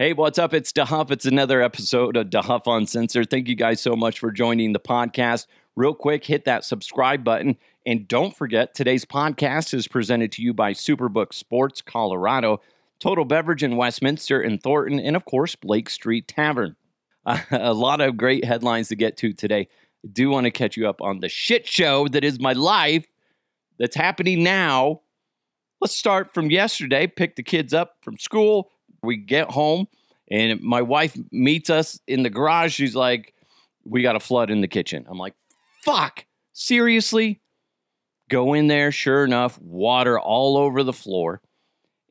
Hey, what's up? It's DeHuff. It's another episode of DeHuff Uncensored. Thank you guys so much for joining the podcast. Real quick, hit that subscribe button. And don't forget, today's podcast is presented to you by Superbook Sports Colorado, Total Beverage in Westminster and Thornton, and of course, Blake Street Tavern. Uh, a lot of great headlines to get to today. I do want to catch you up on the shit show that is my life that's happening now. Let's start from yesterday. Pick the kids up from school. We get home, and my wife meets us in the garage. She's like, We got a flood in the kitchen. I'm like, Fuck, seriously? Go in there. Sure enough, water all over the floor.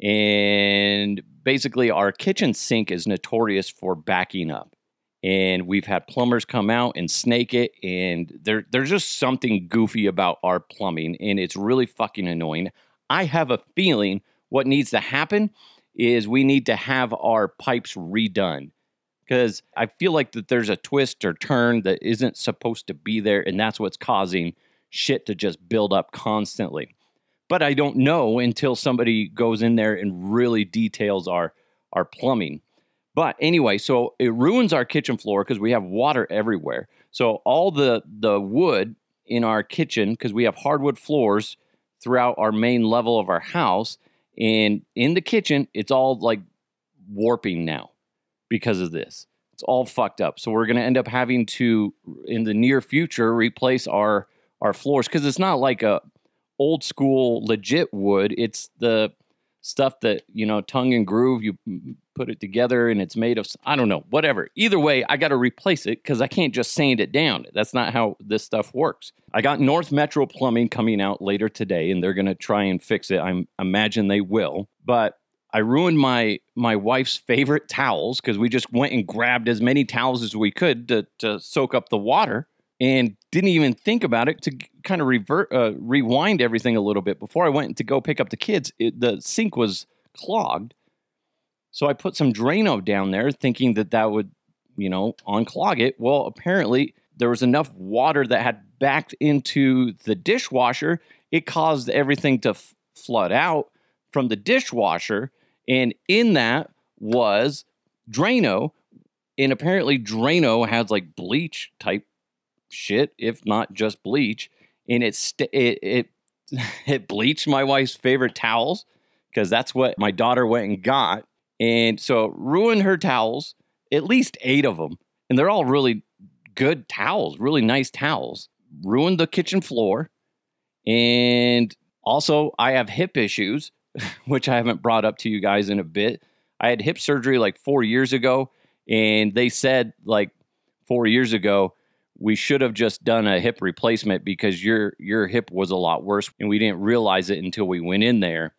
And basically, our kitchen sink is notorious for backing up. And we've had plumbers come out and snake it. And there, there's just something goofy about our plumbing. And it's really fucking annoying. I have a feeling what needs to happen is we need to have our pipes redone because I feel like that there's a twist or turn that isn't supposed to be there, and that's what's causing shit to just build up constantly. But I don't know until somebody goes in there and really details our our plumbing. But anyway, so it ruins our kitchen floor because we have water everywhere. So all the the wood in our kitchen because we have hardwood floors throughout our main level of our house and in the kitchen it's all like warping now because of this. It's all fucked up. So we're going to end up having to in the near future replace our our floors because it's not like a old school legit wood. It's the stuff that you know tongue and groove you mm, put it together and it's made of i don't know whatever. Either way i got to replace it because i can't just sand it down. That's not how this stuff works. I got north metro plumbing coming out later today and they're going to try and fix it. I imagine they will. But i ruined my my wife's favorite towels because we just went and grabbed as many towels as we could to, to soak up the water and didn't even think about it to kind of revert, uh, rewind everything a little bit. Before I went to go pick up the kids, it, the sink was clogged. So I put some Drano down there thinking that that would, you know, unclog it. Well, apparently there was enough water that had backed into the dishwasher. It caused everything to f- flood out from the dishwasher. And in that was Drano. And apparently Drano has like bleach type shit, if not just bleach. And it st- it it, it bleached my wife's favorite towels because that's what my daughter went and got, and so ruined her towels, at least eight of them, and they're all really good towels, really nice towels. Ruined the kitchen floor, and also I have hip issues, which I haven't brought up to you guys in a bit. I had hip surgery like four years ago, and they said like four years ago we should have just done a hip replacement because your your hip was a lot worse and we didn't realize it until we went in there.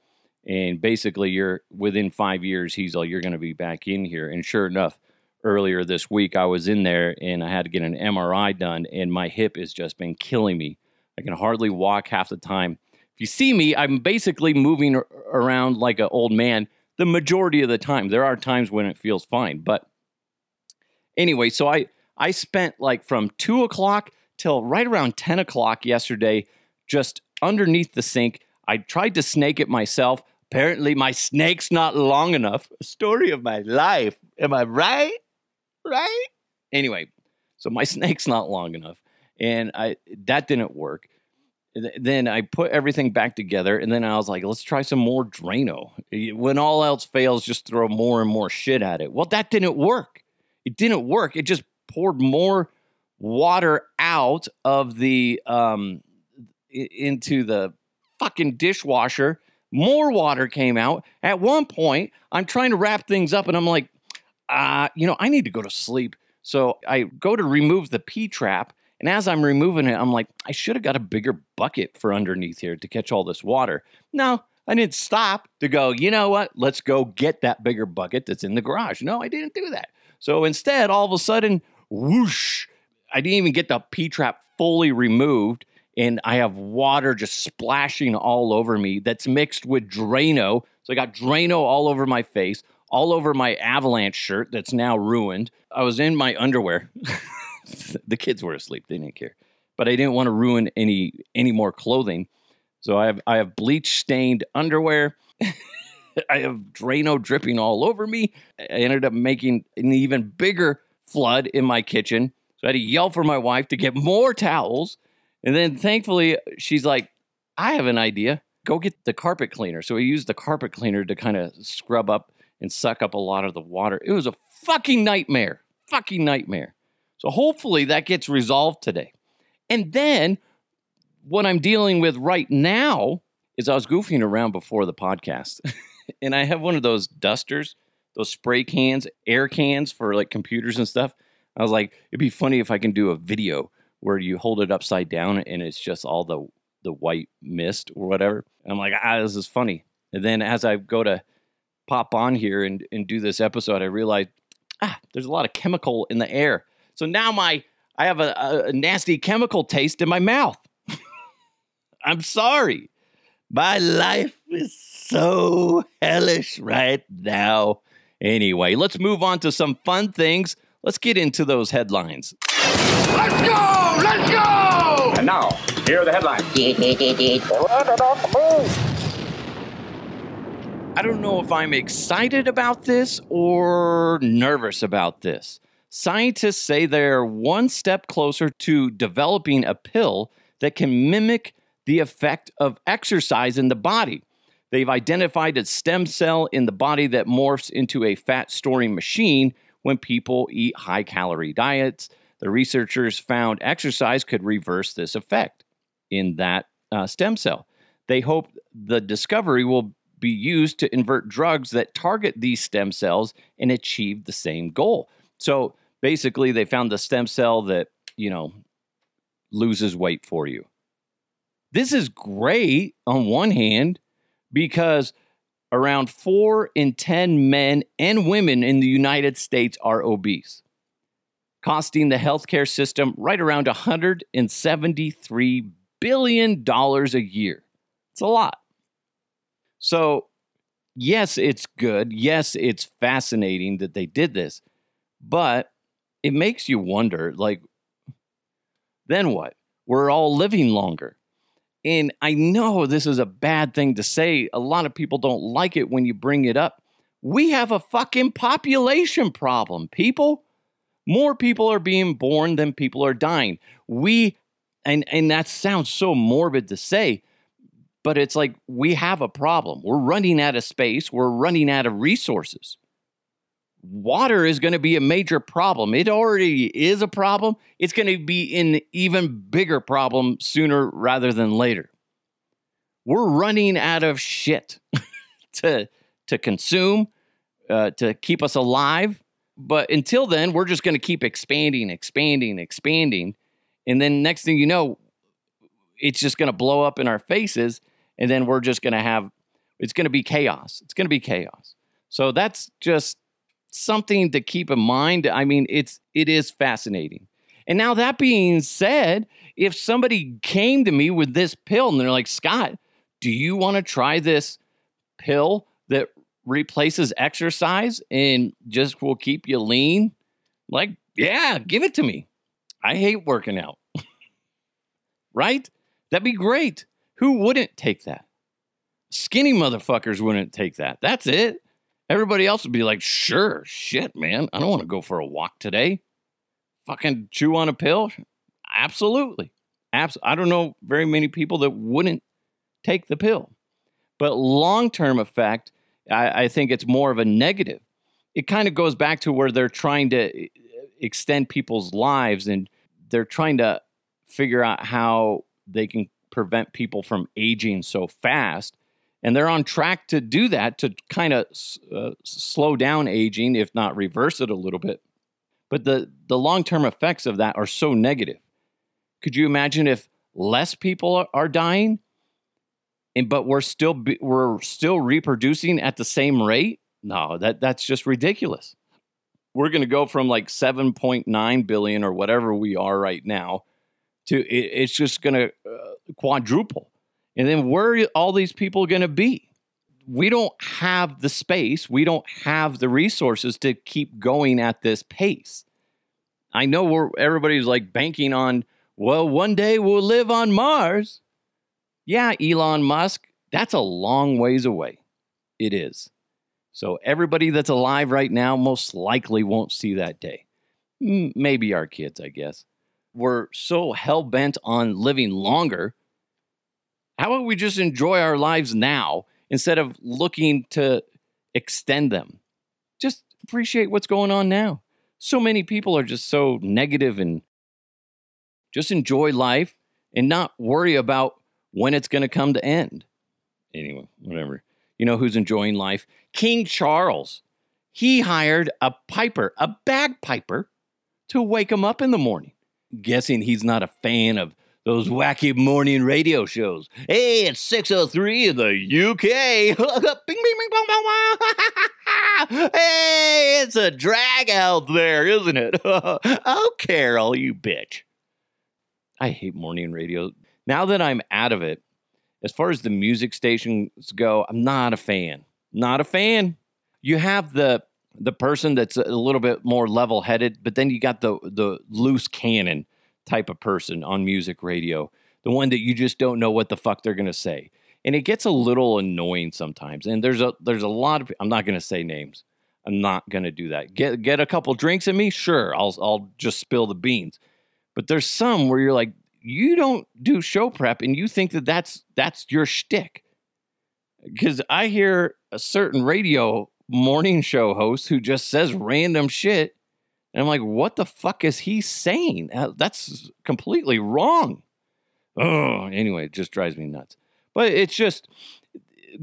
And basically you're within five years he's like you're going to be back in here. And sure enough earlier this week i was in there and i had to get an mri done and my hip has just been killing me. I can hardly walk half the time. If you see me i'm basically moving around like an old man the majority of the time. There are times when it feels fine but anyway so i I spent like from two o'clock till right around 10 o'clock yesterday just underneath the sink. I tried to snake it myself. Apparently, my snake's not long enough. Story of my life. Am I right? Right? Anyway, so my snake's not long enough. And I that didn't work. Then I put everything back together, and then I was like, let's try some more Drano. When all else fails, just throw more and more shit at it. Well, that didn't work. It didn't work. It just poured more water out of the um into the fucking dishwasher. More water came out. At one point, I'm trying to wrap things up and I'm like, uh, you know, I need to go to sleep. So I go to remove the P trap. And as I'm removing it, I'm like, I should have got a bigger bucket for underneath here to catch all this water. No, I didn't stop to go, you know what? Let's go get that bigger bucket that's in the garage. No, I didn't do that. So instead, all of a sudden, whoosh. I didn't even get the P trap fully removed, and I have water just splashing all over me that's mixed with Drano. So I got Drano all over my face, all over my avalanche shirt that's now ruined. I was in my underwear. the kids were asleep, they didn't care. But I didn't want to ruin any any more clothing. So I have I have bleach stained underwear. I have Drano dripping all over me. I ended up making an even bigger flood in my kitchen. So I had to yell for my wife to get more towels. And then thankfully, she's like, I have an idea. Go get the carpet cleaner. So we used the carpet cleaner to kind of scrub up and suck up a lot of the water. It was a fucking nightmare. Fucking nightmare. So hopefully that gets resolved today. And then what I'm dealing with right now is I was goofing around before the podcast and I have one of those dusters, those spray cans, air cans for like computers and stuff. I was like, it'd be funny if I can do a video where you hold it upside down and it's just all the the white mist or whatever. And I'm like, ah, this is funny. And then as I go to pop on here and, and do this episode, I realized, ah, there's a lot of chemical in the air. So now my I have a, a nasty chemical taste in my mouth. I'm sorry. My life is so hellish right now. Anyway, let's move on to some fun things. Let's get into those headlines. Let's go! Let's go! And now, here are the headlines. I don't know if I'm excited about this or nervous about this. Scientists say they're one step closer to developing a pill that can mimic the effect of exercise in the body. They've identified a stem cell in the body that morphs into a fat storing machine when people eat high calorie diets. The researchers found exercise could reverse this effect in that uh, stem cell. They hope the discovery will be used to invert drugs that target these stem cells and achieve the same goal. So basically, they found the stem cell that, you know, loses weight for you. This is great on one hand because around four in 10 men and women in the United States are obese, costing the healthcare system right around $173 billion a year. It's a lot. So, yes, it's good. Yes, it's fascinating that they did this, but it makes you wonder like, then what? We're all living longer. And I know this is a bad thing to say. A lot of people don't like it when you bring it up. We have a fucking population problem, people. More people are being born than people are dying. We and and that sounds so morbid to say, but it's like we have a problem. We're running out of space, we're running out of resources water is going to be a major problem. It already is a problem. It's going to be an even bigger problem sooner rather than later. We're running out of shit to to consume uh, to keep us alive. But until then, we're just going to keep expanding, expanding, expanding, and then next thing you know, it's just going to blow up in our faces, and then we're just going to have it's going to be chaos. It's going to be chaos. So that's just something to keep in mind. I mean, it's it is fascinating. And now that being said, if somebody came to me with this pill and they're like, "Scott, do you want to try this pill that replaces exercise and just will keep you lean?" Like, yeah, give it to me. I hate working out. right? That'd be great. Who wouldn't take that? Skinny motherfuckers wouldn't take that. That's it. Everybody else would be like, sure, shit, man. I don't want to go for a walk today. Fucking chew on a pill? Absolutely. Abs- I don't know very many people that wouldn't take the pill. But long term effect, I, I think it's more of a negative. It kind of goes back to where they're trying to eh, eh, extend people's lives and they're trying to figure out how they can prevent people from aging so fast and they're on track to do that to kind of uh, slow down aging, if not reverse it a little bit. But the, the long term effects of that are so negative. Could you imagine if less people are dying, and but we're still be, we're still reproducing at the same rate? No, that that's just ridiculous. We're going to go from like 7.9 billion or whatever we are right now to it, it's just going to uh, quadruple and then where are all these people going to be? We don't have the space, we don't have the resources to keep going at this pace. I know we're everybody's like banking on, well, one day we'll live on Mars. Yeah, Elon Musk, that's a long ways away. it is. So everybody that's alive right now most likely won't see that day. Maybe our kids, I guess. We're so hell bent on living longer. How about we just enjoy our lives now instead of looking to extend them? Just appreciate what's going on now. So many people are just so negative and just enjoy life and not worry about when it's going to come to end. Anyway, whatever. You know who's enjoying life? King Charles. He hired a piper, a bagpiper, to wake him up in the morning. Guessing he's not a fan of those wacky morning radio shows. Hey, it's 603 in the UK. bing, bing, bing, bong, bong, bong. hey, it's a drag out there, isn't it? oh, Carol, you bitch. I hate morning radio. Now that I'm out of it, as far as the music stations go, I'm not a fan. Not a fan. You have the the person that's a little bit more level headed, but then you got the the loose cannon type of person on music radio, the one that you just don't know what the fuck they're gonna say, and it gets a little annoying sometimes. And there's a there's a lot of I'm not gonna say names. I'm not gonna do that. Get get a couple drinks in me, sure. I'll I'll just spill the beans. But there's some where you're like, you don't do show prep and you think that that's that's your shtick. Because I hear a certain radio morning show host who just says random shit, and I'm like, what the fuck is he saying? Uh, That's completely wrong. Oh, anyway, it just drives me nuts. But it's just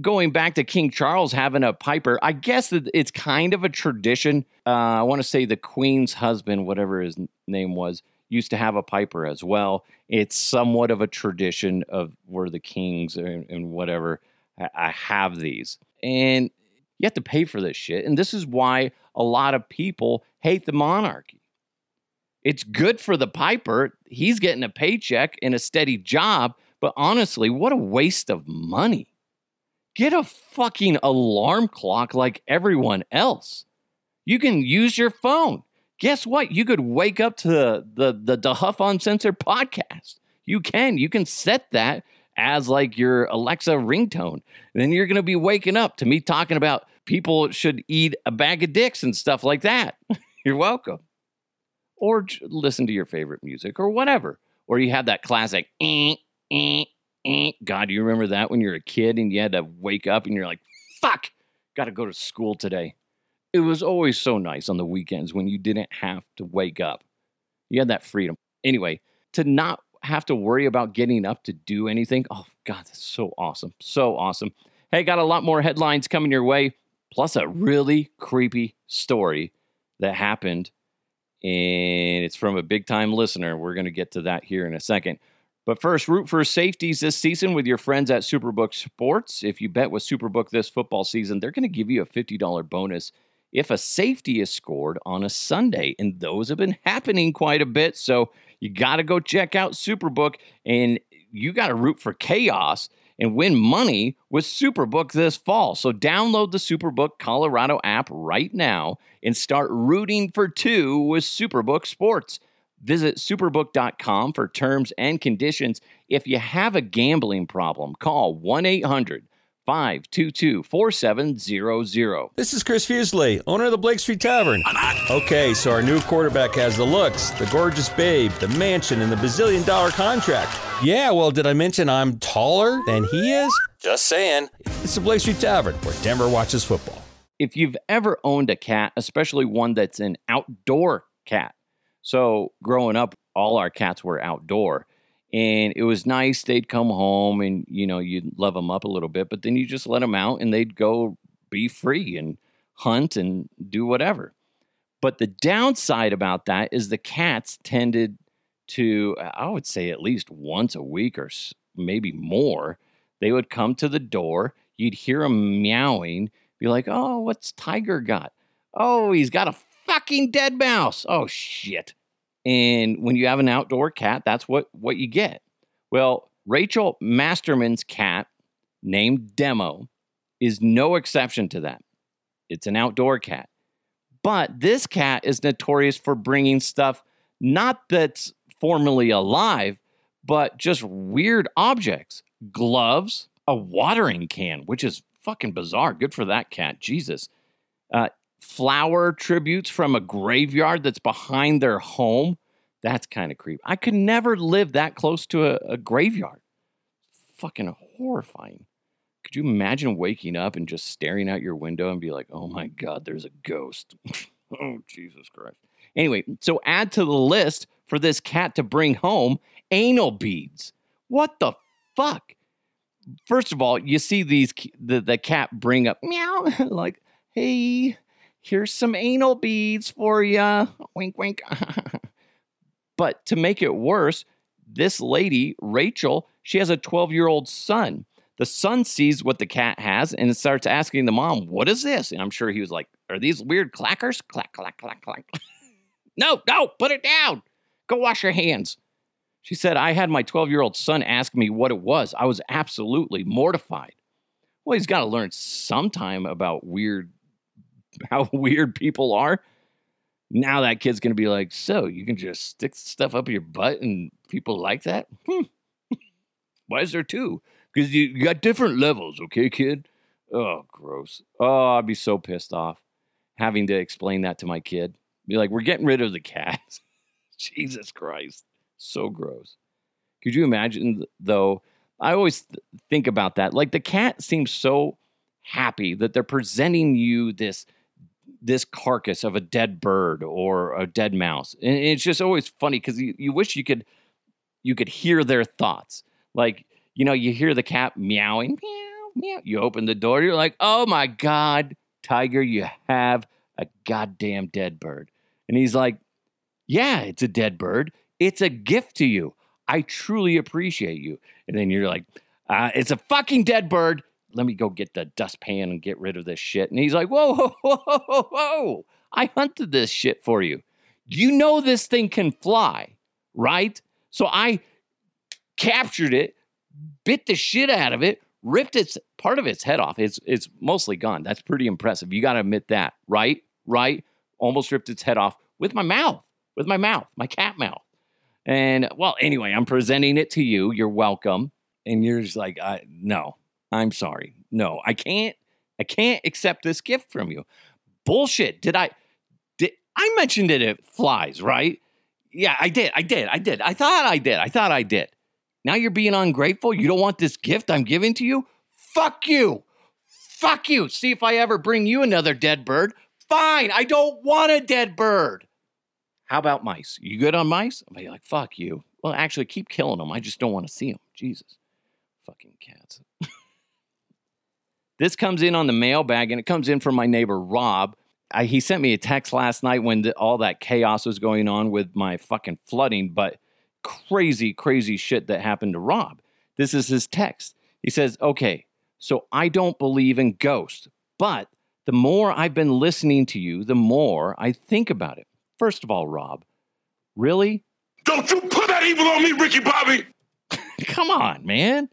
going back to King Charles having a piper. I guess that it's kind of a tradition. Uh, I want to say the Queen's husband, whatever his name was, used to have a piper as well. It's somewhat of a tradition of where the kings and, and whatever I, I have these. And you have to pay for this shit. And this is why a lot of people hate the monarchy. It's good for the piper. He's getting a paycheck and a steady job. But honestly, what a waste of money. Get a fucking alarm clock like everyone else. You can use your phone. Guess what? You could wake up to the the the, DeHuff Uncensored podcast. You can. You can set that as like your Alexa ringtone. Then you're going to be waking up to me talking about people should eat a bag of dicks and stuff like that. you're welcome. Or listen to your favorite music or whatever. Or you have that classic, eh, eh, eh. God, do you remember that when you were a kid and you had to wake up and you're like, fuck, got to go to school today. It was always so nice on the weekends when you didn't have to wake up. You had that freedom. Anyway, to not have to worry about getting up to do anything. Oh, God, that's so awesome. So awesome. Hey, got a lot more headlines coming your way, plus a really creepy story that happened. And it's from a big time listener. We're going to get to that here in a second. But first, root for safeties this season with your friends at Superbook Sports. If you bet with Superbook this football season, they're going to give you a $50 bonus if a safety is scored on a Sunday. And those have been happening quite a bit. So you got to go check out Superbook and you got to root for chaos and win money with Superbook this fall. So download the Superbook Colorado app right now and start rooting for two with Superbook Sports. Visit superbook.com for terms and conditions. If you have a gambling problem, call 1 800 522 4700. This is Chris Fuselier, owner of the Blake Street Tavern. Okay, so our new quarterback has the looks, the gorgeous babe, the mansion, and the bazillion dollar contract. Yeah, well, did I mention I'm taller than he is? Just saying. It's the Blake Street Tavern, where Denver watches football. if you've ever owned a cat, especially one that's an outdoor cat. So, growing up, all our cats were outdoor. And it was nice. They'd come home and, you know, you'd love them up a little bit, but then you just let them out and they'd go be free and hunt and do whatever. But the downside about that is the cats tended to, I would say at least once a week or maybe more, they would come to the door. You'd hear them meowing, be like, oh, what's Tiger got? Oh, he's got a fucking dead mouse. Oh, shit. And when you have an outdoor cat, that's what, what you get. Well, Rachel Masterman's cat, named Demo, is no exception to that. It's an outdoor cat. But this cat is notorious for bringing stuff not that's formerly alive, but just weird objects gloves, a watering can, which is fucking bizarre. Good for that cat. Jesus. Uh, flower tributes from a graveyard that's behind their home. That's kind of creepy. I could never live that close to a, a graveyard. Fucking horrifying. Could you imagine waking up and just staring out your window and be like, oh my God, there's a ghost? oh, Jesus Christ. Anyway, so add to the list for this cat to bring home anal beads. What the fuck? First of all, you see these the, the cat bring up meow like, hey, here's some anal beads for you. Wink, wink. but to make it worse, this lady, Rachel, she has a 12 year old son. The son sees what the cat has and starts asking the mom, What is this? And I'm sure he was like, Are these weird clackers? Clack, clack, clack, clack. no, no, put it down. Go wash your hands. She said, I had my 12 year old son ask me what it was. I was absolutely mortified. Well, he's got to learn sometime about weird, how weird people are. Now that kid's going to be like, so you can just stick stuff up your butt and people like that? Hmm. Why is there two? Because you, you got different levels, okay, kid? Oh, gross. Oh, I'd be so pissed off having to explain that to my kid. Be like, we're getting rid of the cat. Jesus Christ. So gross. Could you imagine, though? I always th- think about that. Like the cat seems so happy that they're presenting you this this carcass of a dead bird or a dead mouse. And it's just always funny because you, you wish you could you could hear their thoughts. Like, you know, you hear the cat meowing, meow, meow. You open the door, you're like, oh my God, Tiger, you have a goddamn dead bird. And he's like, yeah, it's a dead bird. It's a gift to you. I truly appreciate you. And then you're like, uh, it's a fucking dead bird. Let me go get the dustpan and get rid of this shit. And he's like, whoa, whoa, whoa, whoa, whoa. I hunted this shit for you. You know this thing can fly, right? So I captured it, bit the shit out of it, ripped its part of its head off. It's it's mostly gone. That's pretty impressive. You got to admit that, right? Right? Almost ripped its head off with my mouth, with my mouth, my cat mouth. And well, anyway, I'm presenting it to you. You're welcome. And you're just like, I, no, I'm sorry. No, I can't. I can't accept this gift from you. Bullshit. Did I? Did I mentioned it? It flies, right? Yeah, I did. I did. I did. I thought I did. I thought I did. Now you're being ungrateful. You don't want this gift I'm giving to you. Fuck you. Fuck you. See if I ever bring you another dead bird. Fine. I don't want a dead bird. How about mice? You good on mice? I'll be like, fuck you. Well, actually, keep killing them. I just don't want to see them. Jesus. Fucking cats. This comes in on the mailbag, and it comes in from my neighbor, Rob. I, he sent me a text last night when the, all that chaos was going on with my fucking flooding, but crazy, crazy shit that happened to Rob. This is his text. He says, Okay, so I don't believe in ghosts, but the more I've been listening to you, the more I think about it. First of all, Rob, really? Don't you put that evil on me, Ricky Bobby! Come on, man.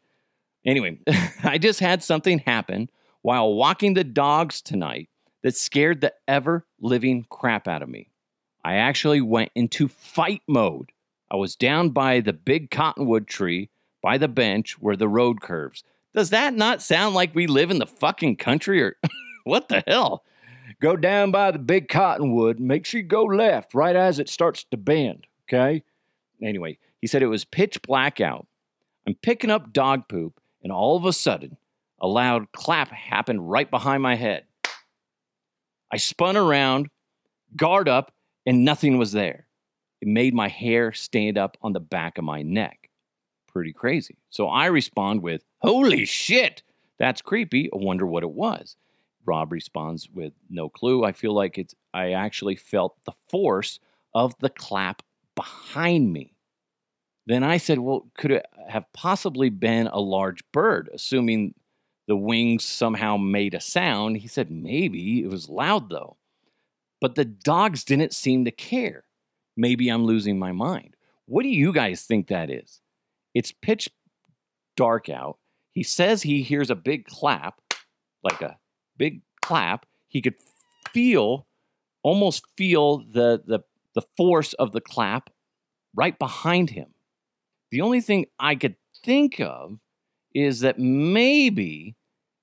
Anyway, I just had something happen while walking the dogs tonight that scared the ever living crap out of me. I actually went into fight mode. I was down by the big cottonwood tree by the bench where the road curves. Does that not sound like we live in the fucking country or what the hell? Go down by the big cottonwood. Make sure you go left right as it starts to bend. Okay. Anyway, he said it was pitch black out. I'm picking up dog poop, and all of a sudden, a loud clap happened right behind my head. I spun around, guard up, and nothing was there. It made my hair stand up on the back of my neck. Pretty crazy. So I respond with, Holy shit! That's creepy. I wonder what it was. Rob responds with no clue. I feel like it's I actually felt the force of the clap behind me. Then I said, Well, could it have possibly been a large bird, assuming the wings somehow made a sound? He said, Maybe. It was loud though. But the dogs didn't seem to care. Maybe I'm losing my mind. What do you guys think that is? It's pitch dark out. He says he hears a big clap, like a big clap, he could feel, almost feel the, the, the force of the clap right behind him. The only thing I could think of is that maybe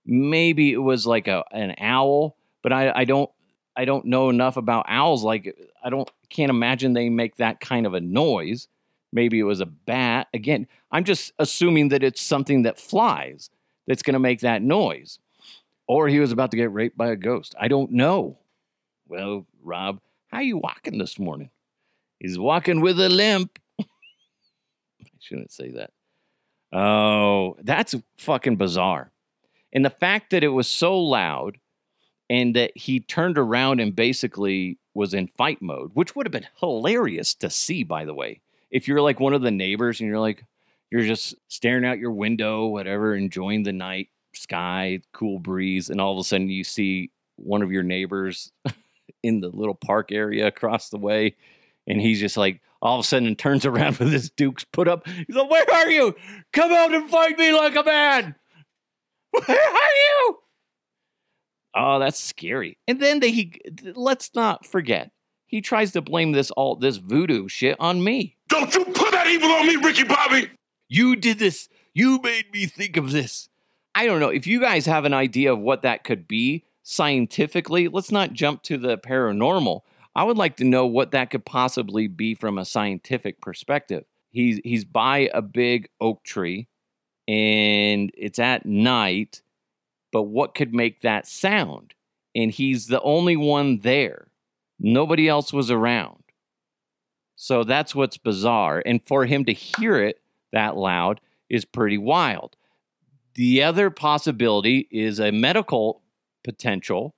maybe it was like a an owl, but I, I don't I don't know enough about owls. Like I don't can't imagine they make that kind of a noise. Maybe it was a bat. Again, I'm just assuming that it's something that flies that's going to make that noise. Or he was about to get raped by a ghost. I don't know. Well, Rob, how are you walking this morning? He's walking with a limp. Shouldn't say that. Oh, that's fucking bizarre. And the fact that it was so loud and that he turned around and basically was in fight mode, which would have been hilarious to see, by the way. If you're like one of the neighbors and you're like, you're just staring out your window, whatever, enjoying the night sky, cool breeze, and all of a sudden you see one of your neighbors in the little park area across the way, and he's just like all of a sudden turns around with his dukes put up. He's like, Where are you? Come out and fight me like a man. Where are you? Oh, that's scary. And then they, he let's not forget, he tries to blame this all this voodoo shit on me. Don't you put that evil on me, Ricky Bobby! You did this. You made me think of this. I don't know if you guys have an idea of what that could be scientifically. Let's not jump to the paranormal. I would like to know what that could possibly be from a scientific perspective. He's he's by a big oak tree and it's at night but what could make that sound? And he's the only one there. Nobody else was around. So that's what's bizarre. And for him to hear it that loud is pretty wild. The other possibility is a medical potential.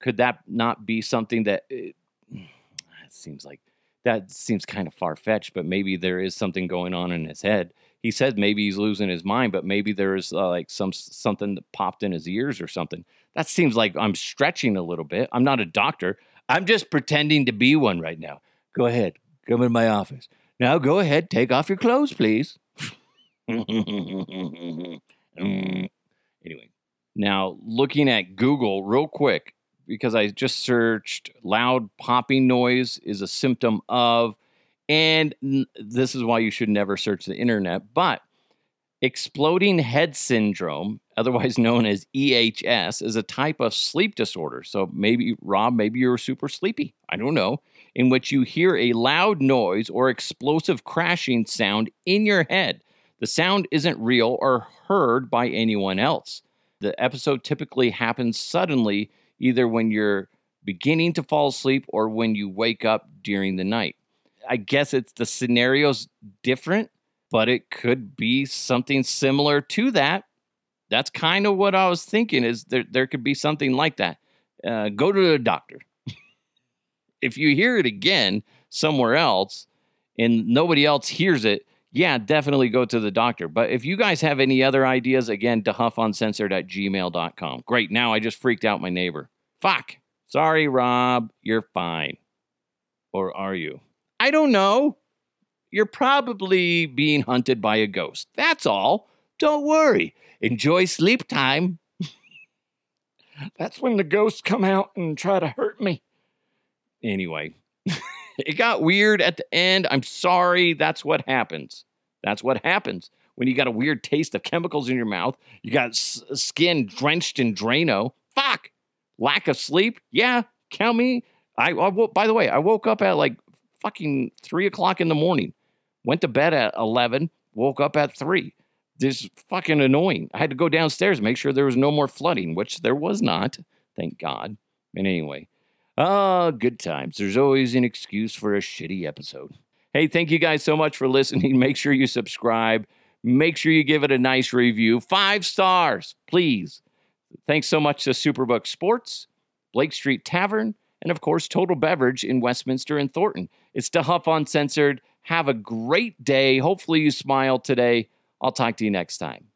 Could that not be something that eh, it, it seems like that seems kind of far fetched, but maybe there is something going on in his head he said maybe he's losing his mind, but maybe there is uh, like some something that popped in his ears or something. That seems like I'm stretching a little bit. I'm not a doctor. I'm just pretending to be one right now. Go ahead, come in my office. Now go ahead, take off your clothes, please. anyway, now looking at Google real quick because I just searched loud popping noise is a symptom of and this is why you should never search the internet. But exploding head syndrome, otherwise known as EHS, is a type of sleep disorder. So maybe, Rob, maybe you're super sleepy. I don't know. In which you hear a loud noise or explosive crashing sound in your head. The sound isn't real or heard by anyone else. The episode typically happens suddenly, either when you're beginning to fall asleep or when you wake up during the night. I guess it's the scenario's different, but it could be something similar to that. That's kind of what I was thinking. Is there there could be something like that? Uh, go to the doctor. if you hear it again somewhere else and nobody else hears it, yeah, definitely go to the doctor. But if you guys have any other ideas, again, dehuffuncensored at gmail.com. Great. Now I just freaked out my neighbor. Fuck. Sorry, Rob. You're fine. Or are you? I don't know. You're probably being hunted by a ghost. That's all. Don't worry. Enjoy sleep time. That's when the ghosts come out and try to hurt me. Anyway, it got weird at the end. I'm sorry. That's what happens. That's what happens when you got a weird taste of chemicals in your mouth. You got s- skin drenched in Drano. Fuck. Lack of sleep. Yeah, count me. I, I by the way, I woke up at like fucking three o'clock in the morning. Went to bed at 11, woke up at three. This fucking annoying. I had to go downstairs, make sure there was no more flooding, which there was not. Thank God. And anyway, ah, good times. There's always an excuse for a shitty episode. Hey, thank you guys so much for listening. Make sure you subscribe. Make sure you give it a nice review. Five stars, please. Thanks so much to Superbook Sports, Blake Street Tavern, and of course, Total Beverage in Westminster and Thornton. It's DeHuff Uncensored. Have a great day. Hopefully, you smile today. I'll talk to you next time.